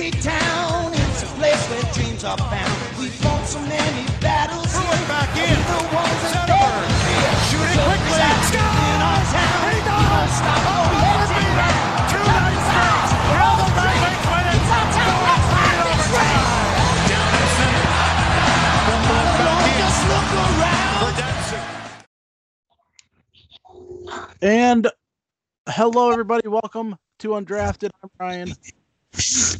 Hockey Town is a place where dreams are found. We've fought so many battles Throwing back in. The ones that Zetterberg. never Shooting So quickly. excited Score! in our town. He does. stop, Oh, oh, what a yes, beat up. it's Two nice strikes. All the Red it. It's our town. Let's rock this train. Down in center. Fumble it back in. Just look around. For And hello, everybody. Welcome to Undrafted. I'm Ryan,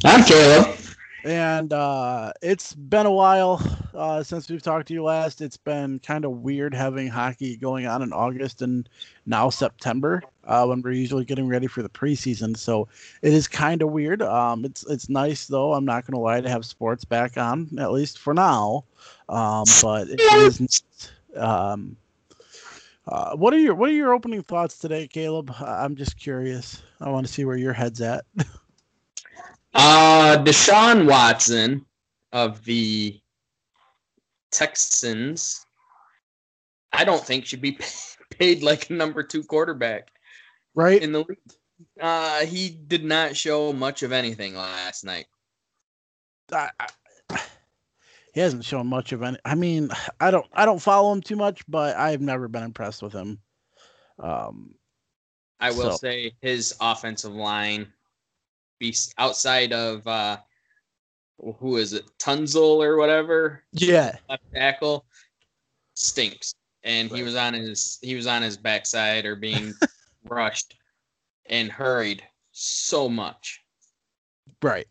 I'm Caleb. and uh, it's been a while uh, since we've talked to you last. It's been kind of weird having hockey going on in August and now September uh, when we're usually getting ready for the preseason. So it is kind of weird. Um, it's it's nice though. I'm not going to lie to have sports back on at least for now. Um, but it is. Um, uh, what are your What are your opening thoughts today, Caleb? I'm just curious. I want to see where your head's at. Uh, Deshaun Watson of the Texans, I don't think should be paid like a number two quarterback right? in the league. Uh, he did not show much of anything last night. I, I, he hasn't shown much of any. I mean, I don't. I don't follow him too much, but I've never been impressed with him. Um, I will So- say his offensive line, be outside of uh, who is it, Tunsil or whatever, yeah, left tackle? Stinks. And he was on his he was on his backside or being rushed and hurried so much. Right.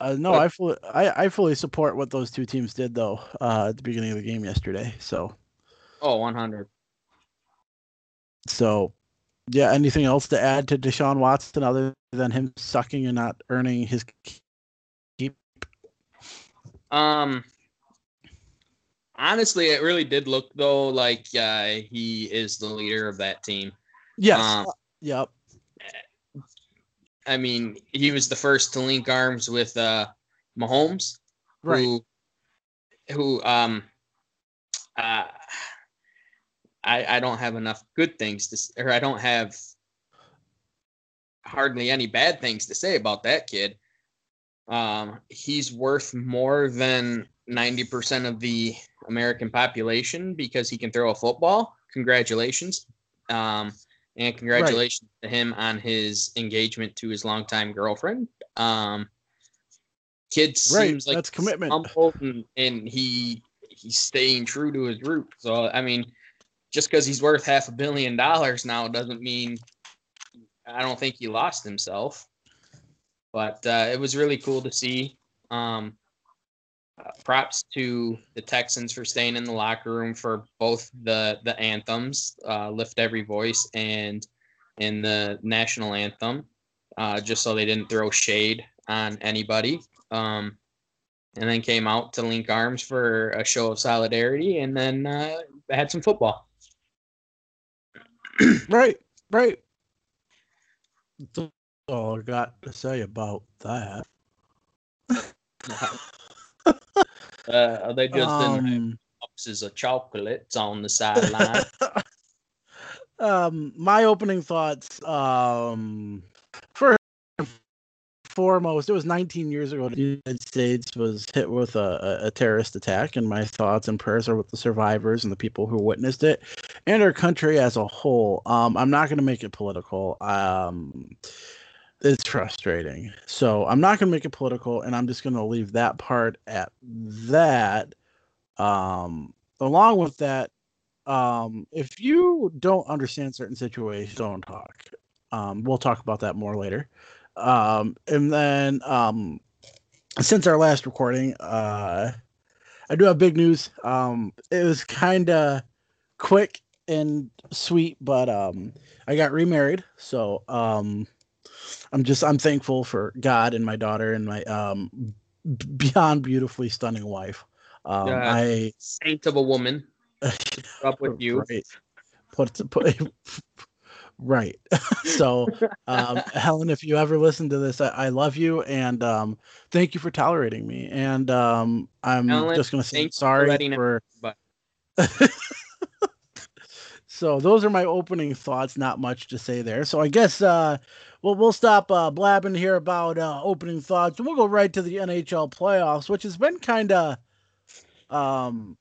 Uh, no, I fully, I, I fully support what those two teams did though uh, at the beginning of the game yesterday. So, oh 100 so yeah. Anything else to add to Deshaun Watson other than him sucking and not earning his keep? um honestly it really did look though like uh, he is the leader of that team Yes. Um, yep. i mean he was the first to link arms with uh mahomes Right. who who um uh I I don't have enough good things to or I don't have hardly any bad things to say about that kid. Um he's worth more than 90% of the American population because he can throw a football. Congratulations. Um and congratulations to him on his engagement to his longtime girlfriend. Um kid Right, seems like that's commitment. humble and, and he he's staying true to his roots. So I mean, just because he's worth half a billion dollars now doesn't mean I don't think he lost himself. But uh, it was really cool to see. Um, uh, props to the Texans for staying in the locker room for both the the anthems, uh, "Lift Every Voice" and in the national anthem, uh, just so they didn't throw shade on anybody. Um, and then came out to link arms for a show of solidarity, and then uh, had some football. Right, right. That's all I got to say about that. Uh, they just didn't have Um, boxes of chocolates on the sideline. um, my opening thoughts. Um, first and foremost, it was 19 years ago. The United States was hit with a, a, a terrorist attack, and my thoughts and prayers are with the survivors and the people who witnessed it, and our country as a whole. Um, I'm not going to make it political. Um, it's frustrating. So I'm not going to make it political, and I'm just going to leave that part at that. Um, along with that, um, if you don't understand certain situations, don't talk. Um, we'll talk about that more later. Um, and then since our last recording, uh, I do have big news. It was kind of quick and sweet, but um, I got remarried, so um, I'm just I'm thankful for God and my daughter and my um, beyond beautifully stunning wife. Um, Yeah. I Saint of a woman up with you. Right. Put, put right. so, um, Helen, if you ever listen to this, I, I love you and um, thank you for tolerating me. And um, I'm Helen, just gonna say thank you for sorry for. So those are my opening thoughts. Not much to say there. So I guess uh, we'll we'll stop uh, blabbing here about uh, opening thoughts, we'll go right to the NHL playoffs, which has been kind of um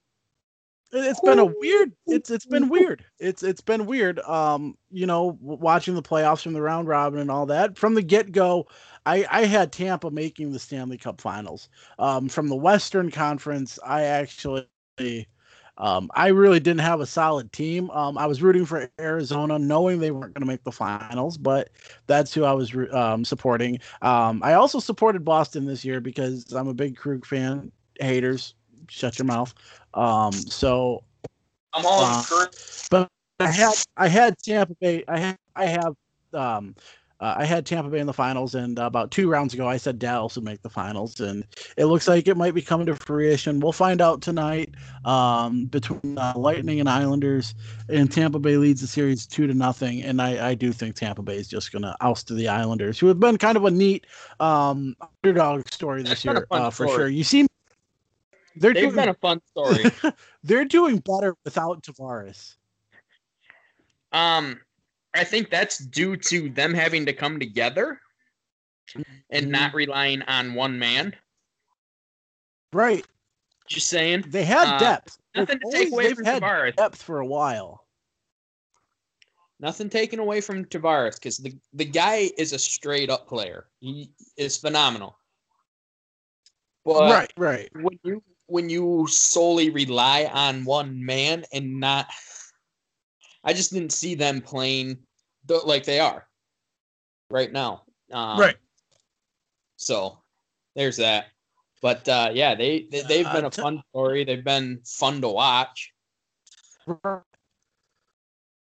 it- it's been a weird it's it's been weird it's it's been weird um you know watching the playoffs from the round robin and all that from the get-go i i had tampa making the stanley cup finals um from the western conference i actually um i really didn't have a solid team. Um i was rooting for arizona knowing they weren't going to make the finals but that's who i was um supporting. Um i also supported boston this year because i'm a big krug fan. Haters shut your mouth. Um so I'm all Uh, But I had I had Tampa Bay. I have I have um uh, I had Tampa Bay in the finals, and about two rounds ago, I said Dallas would make the finals, and it looks like it might be coming to fruition. We'll find out tonight um, between uh, Lightning and Islanders, and Tampa Bay leads the series two to nothing. And I, I do think Tampa Bay is just going to oust the Islanders, who have been kind of a neat um, underdog story this That's been a year uh, for story. sure. You seem they're They've doing been a fun story. they're doing better without Tavares. Um, I think that's due to them having to come together and not relying on one man. Right. Just saying. They had Uh, depth. Nothing to take away from had Tavares. depth for a while. Nothing taken away from Tavares because the, the guy is a straight up player. He is phenomenal. But right, right. when you when you solely rely on one man and not I just didn't see them playing the, like they are right now. Um, Right. So there's that. But uh, yeah, they, they they've been Uh, a t- fun story. They've been fun to watch.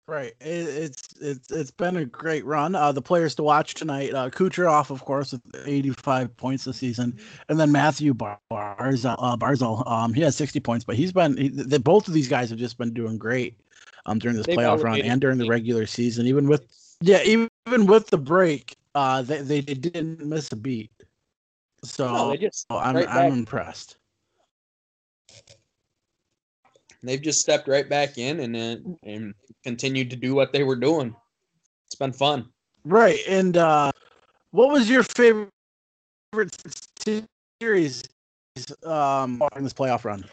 Right. It, it's it's it's been a great run. Uh, the players to watch tonight: uh, Kucherov, of course, with 85 points this season, and then Matthew Bar- Barzal. Uh, Barzal um, he has 60 points, but he's been he, the, both of these guys have just been doing great um, during this They've playoff run and during the regular season. Even with yeah, even, with the break, uh, they, they they didn't miss a beat. So No, just I'm right I'm impressed. they've just stepped right back in and then and continued to do what they were doing. It's been fun. Right. And uh what was your favorite series um in this playoff run?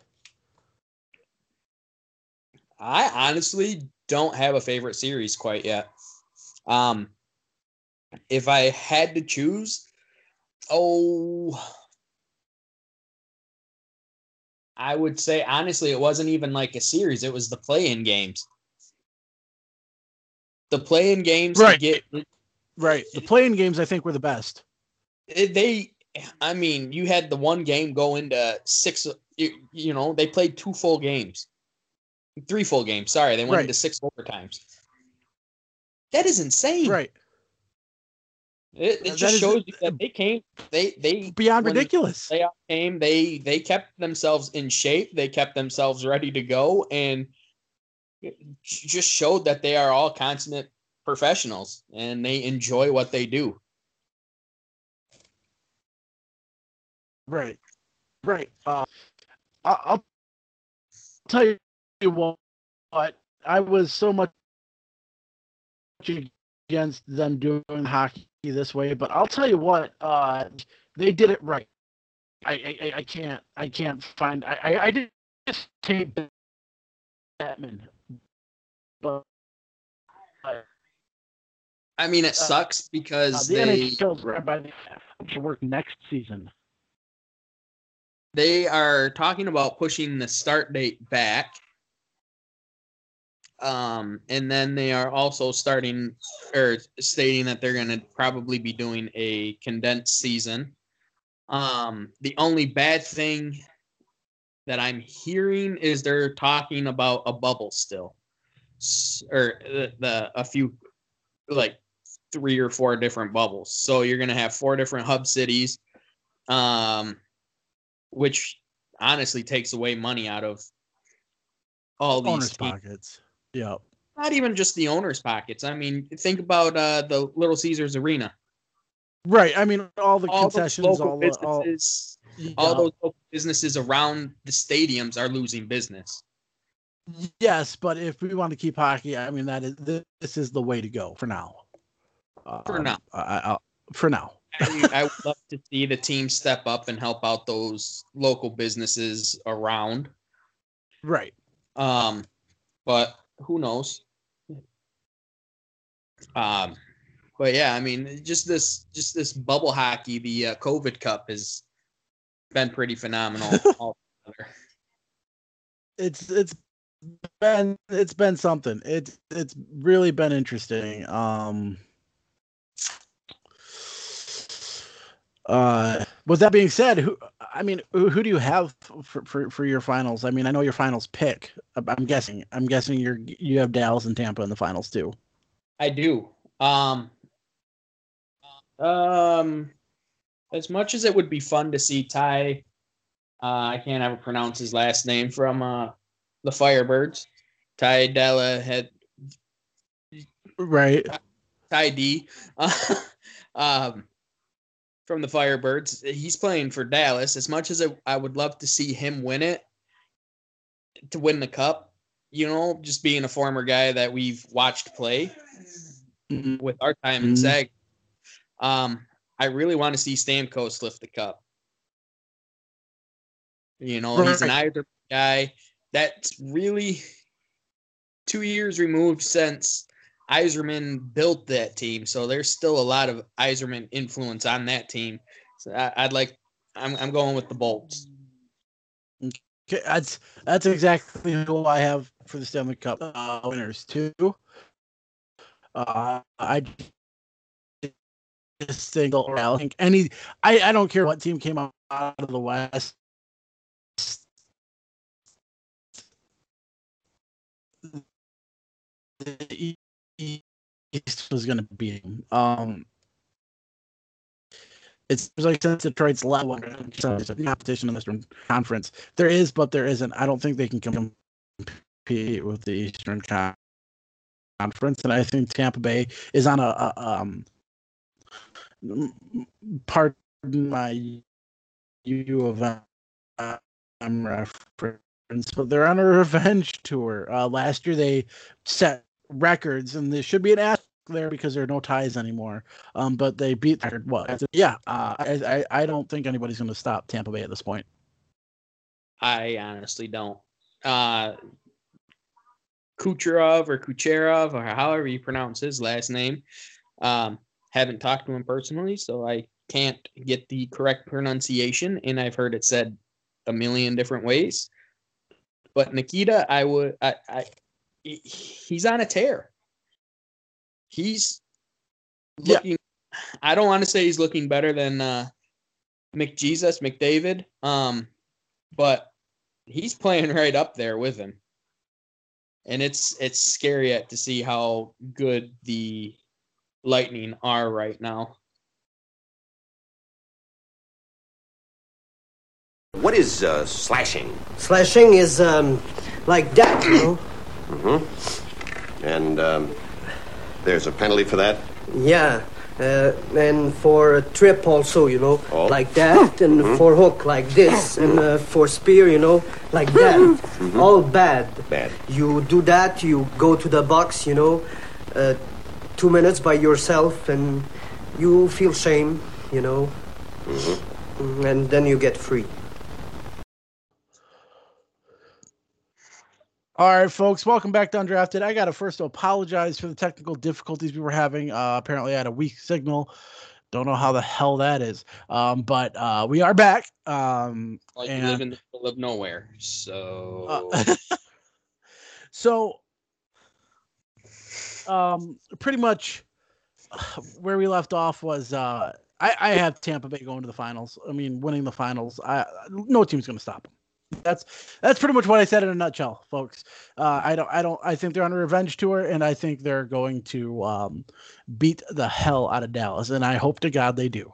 I honestly don't have a favorite series quite yet. Um, if I had to choose, oh, I would say honestly, it wasn't even like a series; it was the play-in games. The play-in games, Right. Get Right. The playing games I think were the best. they. I mean, you had the one game go into six. You, you know, they played two full games, three full games. Sorry, they went Right. into six overtimes. That is insane. Right. It, it just shows you that they came. They they Beyond ridiculous. playoff came. They they kept themselves in shape. They kept themselves ready to go, and just showed that they are all consummate professionals and they enjoy what they do. Right. Right. Uh I'll tell you what, I was so much against them doing hockey this way, but I'll tell you what, uh they did it right. I I, I can't I can't find I I, I did just take Batman, but uh, I mean, it Uh, sucks uh, because the they NHL right by the to work next season. they are talking about pushing the start date back. Um, and then they are also starting or stating that they're going to probably be doing a condensed season. Um, the only bad thing that I'm hearing is they're talking about a bubble still, S- or the, the a few like three or four different bubbles. So you're going to have four different hub cities. Um, which honestly takes away money out of all these pockets. Yeah. Not even just the owners' pockets. I mean, think about uh, the Little Caesars Arena. Right. I mean, all the All concessions, local all the all, yeah. all those local businesses around the stadiums are losing business. Yes, but if we want to keep hockey, I mean that is this is the way to go for now. For Um, now. I, I, for now. I, I would love to see the team step up and help out those local businesses around. Right. Um, but who knows? Um, but yeah, I mean, just this, just this bubble hockey, the uh, COVID Cup has been pretty phenomenal. It's it's been it's been something. It's it's really been interesting. Um uh with that being said, who I mean, who, who do you have for, for for your finals? I mean, I know your finals pick. I'm- I'm guessing. I'm guessing you're you have Dallas and Tampa in the finals too. I do. Um, um, as much as it would be fun to see Ty, uh, I can't ever pronounce his last name from uh, the Firebirds. Ty Della had Right. Ty D, um, from the Firebirds. He's playing for Dallas. As much as I would love to see him win it, to win the cup, you know, just being a former guy that we've watched play Mhm. with our time in Mhm. SAG, um, I really want to see Stamkos lift the cup. You know, he's an Iser guy. That's really two years removed since Yzerman built that team. So there's still a lot of Yzerman influence on that team. So I, I'd like, I'm, I'm going with the Bolts. Okay, that's that's exactly who I have for the Stanley Cup uh, winners too. Uh, I just think I think any I, I don't care what team came out of the West. The East was going to him. Um, it's like since Detroit's level competition in the Eastern Conference, there is, but there isn't. I don't think they can compete with the Eastern Conference, and I think Tampa Bay is on a, a um. Pardon my U of M reference, but they're on a revenge tour. Uh, last year they set records, and there should be an asterisk there because there are no ties anymore. Um, but they beat record. What? Yeah, uh, I, I I don't think anybody's going to stop Tampa Bay at this point. I honestly don't. Uh, Kucherov or Kucherov or however you pronounce his last name. Um, haven't talked to him personally, so I can't get the correct pronunciation, and I've heard it said a million different ways. But Nikita, I would, I, he's on a tear. He's Yeah. looking. I don't want to say he's looking better than uh, McJesus, McDavid, um, but he's playing right up there with him, and it's it's scary yet to see how good the Lightning are right now. What is uh, slashing? Slashing is um, like that, you know? And um, there's a penalty for that? Yeah. Uh, and for a trip also, you know, Oh. like that, and for hook like this, and uh, for spear, you know, like that. All bad. Bad. You do that, you go to the box, you know, uh, two minutes by yourself, and you feel shame, you know, mm-hmm. and then you get free. All right, folks, welcome back to Undrafted. I got to first apologize for the technical difficulties we were having. Uh, apparently, I had a weak signal. Don't know how the hell that is. Um, but uh, we are back. Um, Like And- you live in the middle of nowhere, so uh, so, um, pretty much where we left off was uh, I, I have Tampa Bay going to the finals. I mean, winning the finals. I, no team's going to stop them. That's that's pretty much what I said in a nutshell, folks. Uh, I don't I don't I think they're on a revenge tour, and I think they're going to um, beat the hell out of Dallas, and I hope to God they do.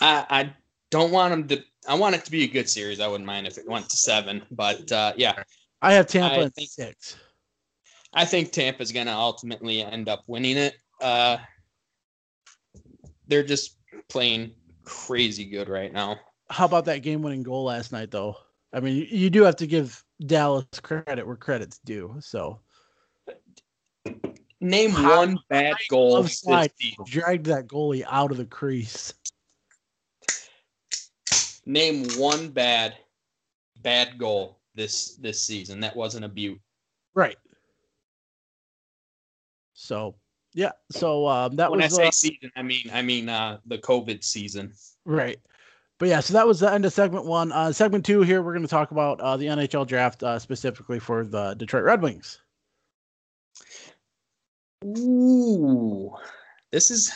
I, I don't want them to. I want it to be a good series. I wouldn't mind if it went to seven, but uh, yeah, I have Tampa I in think- six. I think Tampa's going to ultimately end up winning it. Uh, they're just playing crazy good right now. How about that game-winning goal last night, though? I mean, you, you do have to give Dallas credit where credit's due. So Name How- one bad goal slide. dragged that goalie out of the crease. Name one bad bad goal this this season that wasn't a butte. Right. So yeah. So um, that when was I say uh, season, I mean I mean uh the COVID season. Right. But yeah, so that was the end of segment one. Uh, segment two here, we're going to talk about uh, the NHL draft uh, specifically for the Detroit Red Wings. Ooh, this is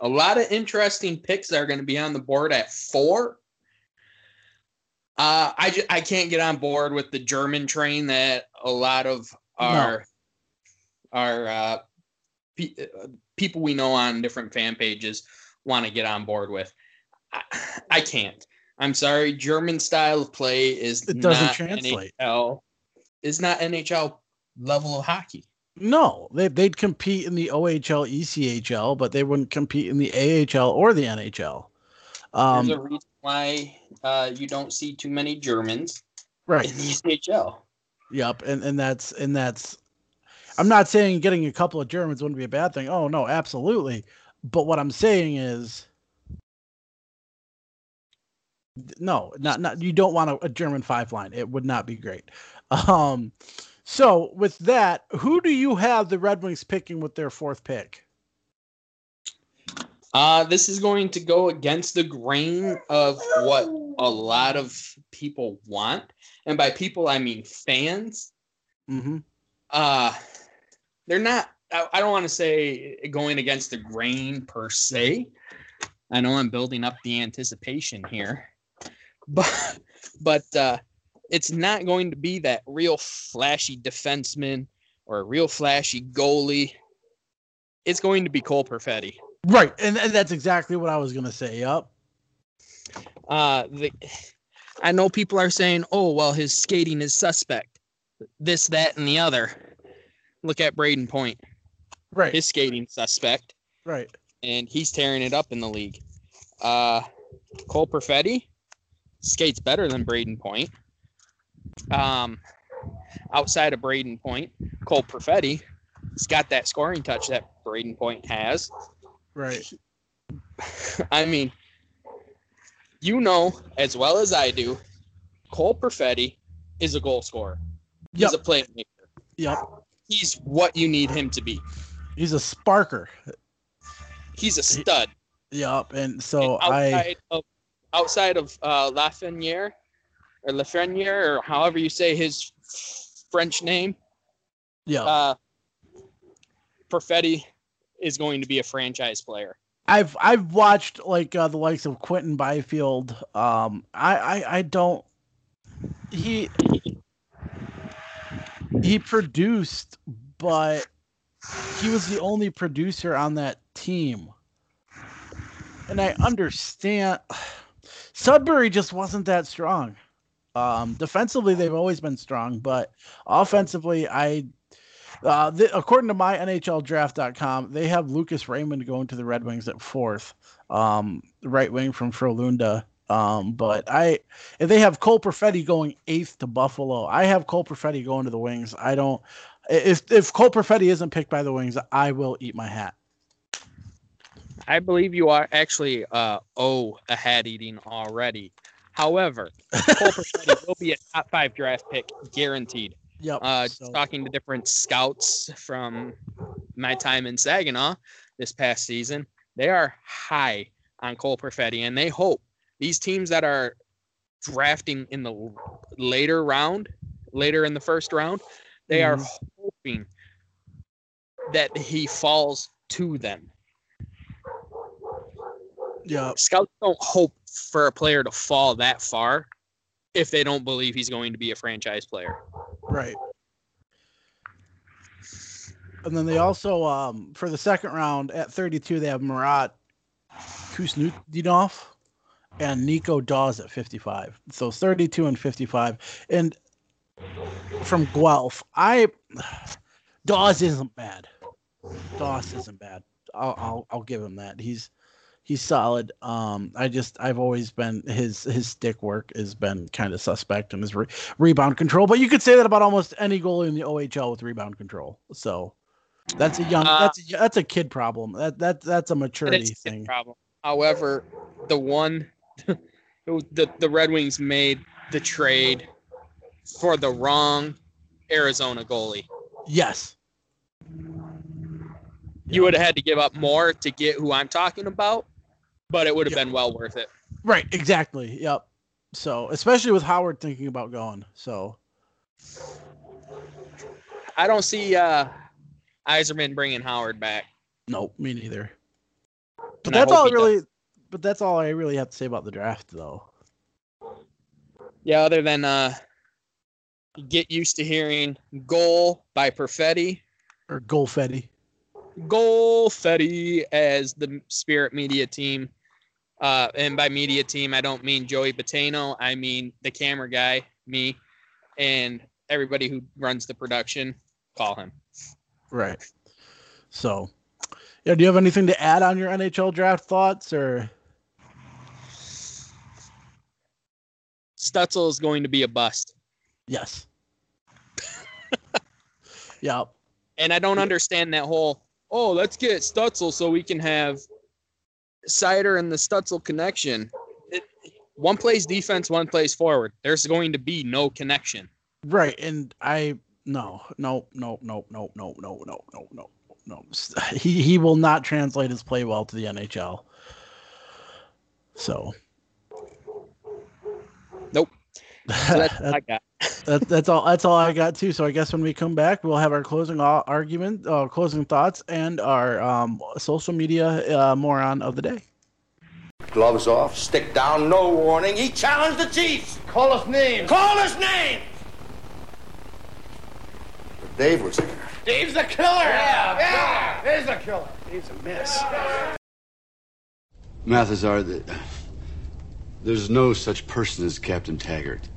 a lot of interesting picks that are going to be on the board at four. Uh, I can't get on board with the German train that a lot of our our uh, pe- uh, people we know on different fan pages want to get on board with. I, I can't. I'm sorry. German style of play is It doesn't translate. NHL. Is not NHL level of hockey. No, they, they'd compete in the OHL, ECHL, but they wouldn't compete in the AHL or the NHL. Um, There's a reason why uh, you don't see too many Germans right. in the ECHL. Yep. And, and that's, and that's, I'm not saying getting a couple of Germans wouldn't be a bad thing. Oh, no, absolutely. But what I'm saying is, no, not, not, you don't want a, a German five line. It would not be great. Um, so with that, who do you have the Red Wings picking with their fourth pick? Uh, this is going to go against the grain of what a lot of people want. And by people, I mean fans. Mm-hmm. Uh, they're not, I, I don't want to say going against the grain per se. I know I'm building up the anticipation here, but, but, uh, it's not going to be that real flashy defenseman or a real flashy goalie. It's going to be Cole Perfetti. Right. And, and that's exactly what I was going to say. Yep. Uh, the, I know people are saying, "Oh, well, his skating is suspect." This, that, and the other. Look at Brayden Point. Right. His skating suspect, right. and he's tearing it up in the league. Uh, Cole Perfetti skates better than Brayden Point. Um, outside of Brayden Point, Cole Perfetti has got that scoring touch that Brayden Point has. Right. I mean, you know as well as I do, Cole Perfetti is a goal scorer. Yep. He's a playmaker. Yep. He's what you need him to be. He's a sparker. He's a stud. Yep. And so And I, of outside of uh, Lafreniere or Lafreniere or however you say his French name, yeah, uh, Perfetti is going to be a franchise player. I've I've watched like uh, the likes of Quinton Byfield. Um, I, I I don't. He he produced, but he was the only producer on that team, and I understand. Sudbury just wasn't that strong. Um, defensively, they've always been strong, but offensively, I uh, the, according to my NHLDraft.com, they have Lucas Raymond going to the Red Wings at fourth, um, right wing from Frolunda. Um, but I, if they have Cole Perfetti going eighth to Buffalo, I have Cole Perfetti going to the Wings. I don't. If if Cole Perfetti isn't picked by the Wings, I will eat my hat. I believe you are actually uh, owe a hat eating already. However, Cole Perfetti will be a top five draft pick guaranteed. Yep. Uh, so- talking to different scouts from my time in Saginaw this past season, they are high on Cole Perfetti, and they hope these teams that are drafting in the later round, later in the first round, they are hoping that he falls to them. Yeah. Scouts don't hope for a player to fall that far if they don't believe he's going to be a franchise player. Right. And then they also, um, for the second round at 32, they have Marat Khusnutdinov and Nico Daws at 55. So 32 and 55. And from Guelph, I Daws isn't bad. Daws isn't bad. I'll, I'll I'll give him that. He's he's solid. Um, I just I've always been his his stick work has been kind of suspect and his re- rebound control, but you could say that about almost any goalie in the OHL with rebound control. So that's a young Uh, that's a, that's a kid problem. That that that's a maturity a thing. problem. However, the one the the Red Wings made the trade for the wrong Arizona goalie. Yes. You would have had to give up more to get who I'm talking about, but it would have Yeah. been well worth it. Right. Exactly. Yep. So especially with Howard thinking about going. So I don't see uh Yzerman bringing Howard back. Nope, me neither. But And that's all he does. really. But that's all I really have to say about the draft, though. Yeah, other than uh get used to hearing goal by Perfetti. Or Golfetti. Goal Fetty as the Spirit Media team. Uh, and by media team, I don't mean Joey Batano. I mean the camera guy, me, and everybody who runs the production. Call him. Right. So, yeah. Do you have anything to add on your NHL draft thoughts, or Stützle is going to be a bust. yes? yeah. And I don't understand that whole, oh, let's get Stützle so we can have Seider and the Stützle connection. It, one plays defense, one plays forward. There's going to be no connection. Right. And I no no no no no no no no no no no. He he will not translate his play well to the NHL. So. Nope. So that's I got. That, that's all. That's all I got too. So I guess when we come back, we'll have our closing argument, uh, closing thoughts, and our um, social media uh, moron of the day. Gloves off, stick down, no warning. He challenged the Chiefs. Call us names. Call us names. But Dave was here. Dave's the killer. Yeah, yeah. Dave's the killer. Dave's a mess. Mathesar, the, there's no such person as Captain Taggart.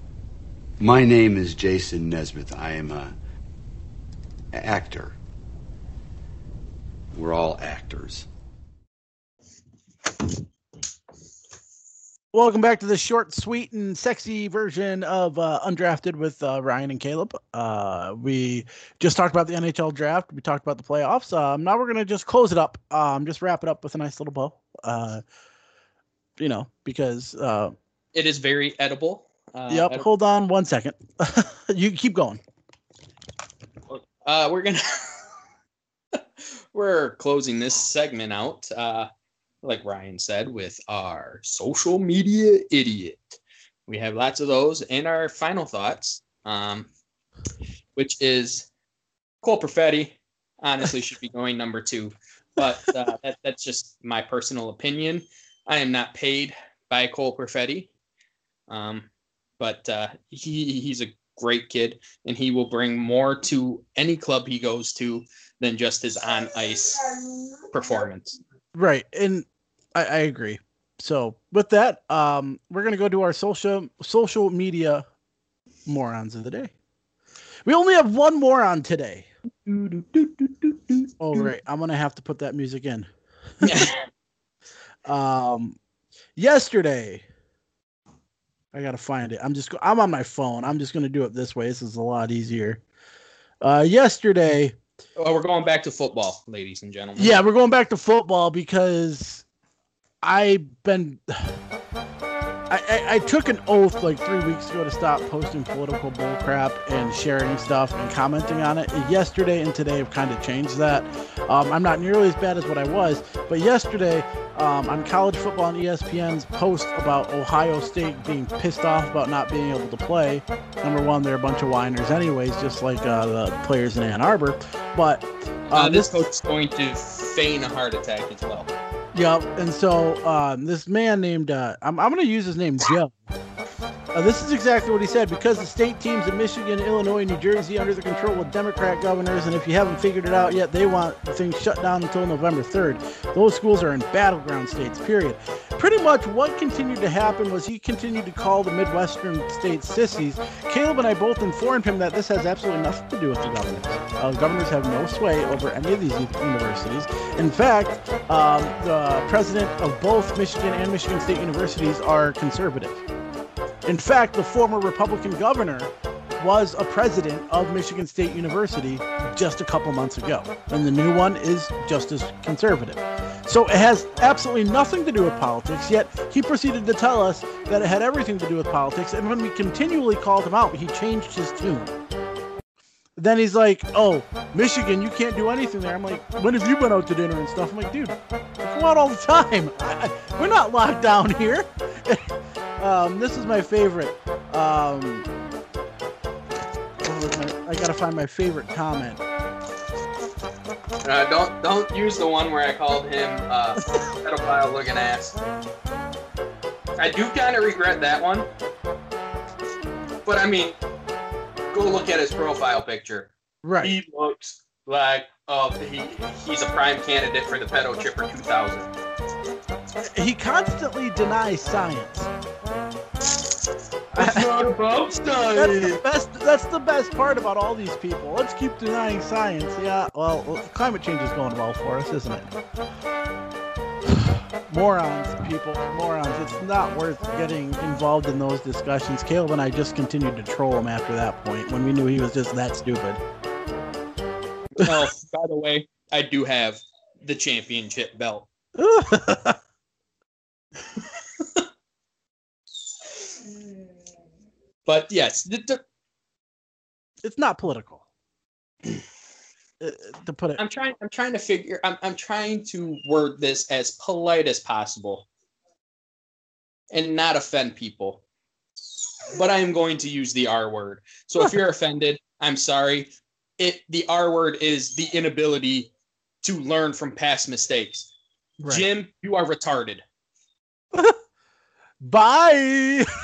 My name is Jason Nesmith. I am a actor. We're all actors. Welcome back to the short, sweet, and sexy version of uh, Undrafted with uh, Ryan and Caleb. Uh, we just talked about the NHL draft. We talked about the playoffs. Um, now we're gonna just close it up. Um, just wrap it up with a nice little bow. Uh, you know, because uh, It is very edible. Uh, yep. Hold on one second. you keep going. Uh, we're gonna we're closing this segment out, uh, like Ryan said, with our social media idiot. We have lots of those, and our final thoughts, um, which is Cole Perfetti. Honestly, should be going number two, but uh, that, that's just my personal opinion. I am not paid by Cole Perfetti, um, but uh, he he's a great kid and he will bring more to any club he goes to than just his on ice performance. Right, and I, I agree. So with that, um, we're gonna go to our social social media morons of the day. We only have one moron today. Oh right, I'm gonna have to put that music in. Um, yesterday, I gotta find it. I'm just I'm on my phone. I'm just gonna do it this way. This is a lot easier. Uh, yesterday, well, we're going back to football, ladies and gentlemen. yeah, we're going back to football because I've been. I, I, I took an oath like three weeks ago to stop posting political bullcrap and sharing stuff and commenting on it. Yesterday and today have kind of changed that. Um, I'm not nearly as bad as what I was, but yesterday um, on college football and E ESPN's post about Ohio State being pissed off about not being able to play. Number one, they're a bunch of whiners, anyways, just like uh, the players in Ann Arbor. But Uh, um, this coach is going to feign a heart attack as well. Yep. And so um, this man named uh, I'm I'm gonna use his name Joe. Uh, this is exactly what he said because the state teams in Michigan, Illinois, New Jersey under the control of Democrat governors, and if you haven't figured it out yet, they want things shut down until November 3rd. Those schools are in battleground states, period. Pretty much what continued to happen was he continued to call the Midwestern states sissies. Caleb and I both informed him that this has absolutely nothing to do with the governors. Uh, governors have no sway over any of these universities. In fact, um, the president of both Michigan and Michigan State universities are conservative. In fact, the former Republican governor was a president of Michigan State University just a couple months ago, and the new one is just as conservative. So it has absolutely nothing to do with politics, yet he proceeded to tell us that it had everything to do with politics, and when we continually called him out, he changed his tune. Then he's like, "Oh, Michigan, you can't do anything there." I'm like, "When have you been out to dinner and stuff?" I'm like, "Dude, I go out all the time. I, I, we're not locked down here." um, this is my favorite. Um, my- I gotta find my favorite comment. Uh, don't don't use the one where I called him uh, pedophile looking ass. I do kind of regret that one, but I mean, go look at his profile picture. Right. He looks like oh he he's a prime candidate for the pedo chipper 2000. He constantly denies science. It's not about That's the best. That's the best part about all these people. Let's keep denying science. Yeah. Well, climate change is going well for us, isn't it? morons, people, morons. It's not worth getting involved in those discussions. Caleb and I just continued to troll him after that point when we knew he was just that stupid. Oh, by the way, I do have the championship belt. But yes, it's not political. Uh, to put it, I'm trying. I'm trying to figure. I'm. I'm trying to word this as polite as possible, and not offend people. But I am going to use the R word. So if you're offended, I'm sorry. It the R word is the inability to learn from past mistakes. right. Jim, you are retarded. Bye.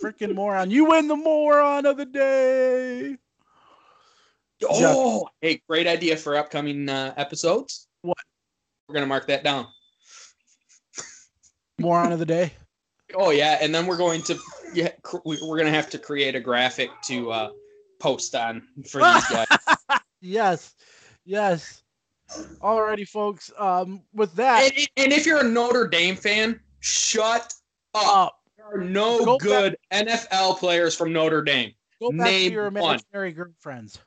Freaking moron! You win the moron of the day. Oh, hey, great idea for upcoming uh, episodes. What? We're gonna mark that down. Moron of the day. Oh yeah, and then we're going to yeah, we're gonna have to create a graphic to uh, post on for these guys. Yes, yes. Alrighty, folks. Um, with that, and, and if you're a Notre Dame fan, shut up. Are no Go back- good NFL players from Notre Dame. go back Name to your one. imaginary girlfriends.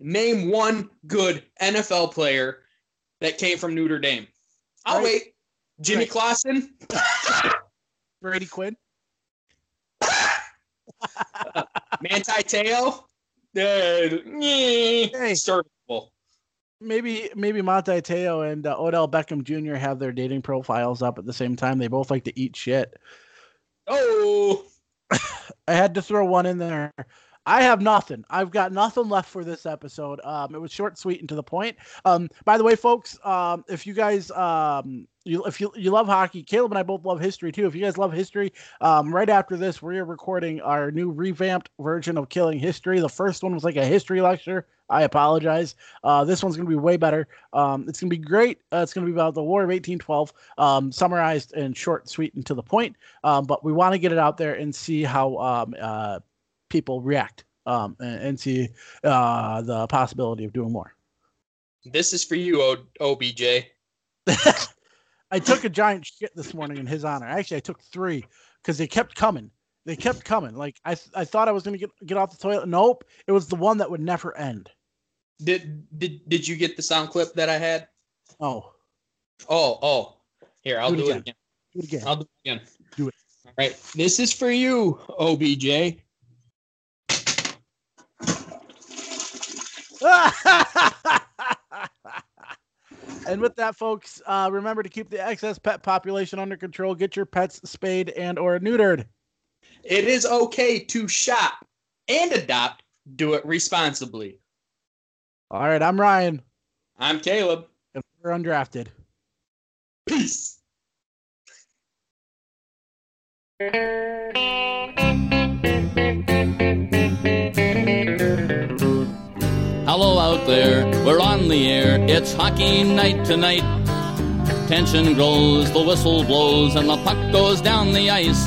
Name one good NFL player that came from Notre Dame. I'll Right. wait. Jimmy Right. Clausen, Brady Quinn. Manti Te'o, uh, Hey. serviceable. Maybe maybe Manti Te'o and uh, Odell Beckham Jr. have their dating profiles up at the same time. They both like to eat shit. Oh, I had to throw one in there. I have nothing. I've got nothing left for this episode. Um, it was short, sweet, and to the point. Um, by the way, folks, um, if you guys, um, you, if you you love hockey, Caleb and I both love history too. If you guys love history, um, right after this, we are recording our new revamped version of Killing History. The first one was like a history lecture. I apologize. Uh, this one's gonna be way better. Um, it's gonna be great. Uh, it's gonna be about the War of 1812, um, summarized and short, sweet, and to the point. Um, but we want to get it out there and see how um, uh, people react um, and, and see uh, the possibility of doing more. this is for you, o- OBJ. I took a giant shit this morning in his honor. Actually, I took three because they kept coming. They kept coming. Like I, th- I thought I was gonna get get off the toilet. Nope, it was the one that would never end. Did did did you get the sound clip that I had? Oh, Oh, oh. Here, I'll Do it do, it again. again. do it again. I'll do it again. Do it. All right. This is for you, OBJ. and with that, folks, uh, remember to keep the excess pet population under control. Get your pets spayed and or neutered. It is okay to shop and adopt. Do it responsibly. All right, I'm Ryan, I'm Caleb. and we're undrafted. Peace. Hello out there, we're on the air. It's hockey night tonight. Tension grows, the whistle blows, and the puck goes down the ice.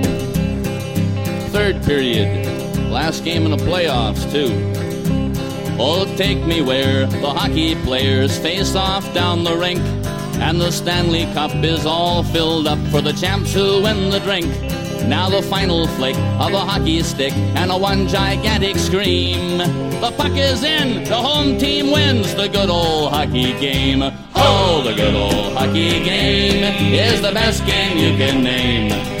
Third period, last game in the playoffs, too. Oh, take me where the hockey players face off down the rink. And the Stanley Cup is all filled up for the champs who win the drink. Now the final flick of a hockey stick and a one gigantic scream. The puck is in, the home team wins the good old hockey game. Oh, the good old hockey game is the best game you can name.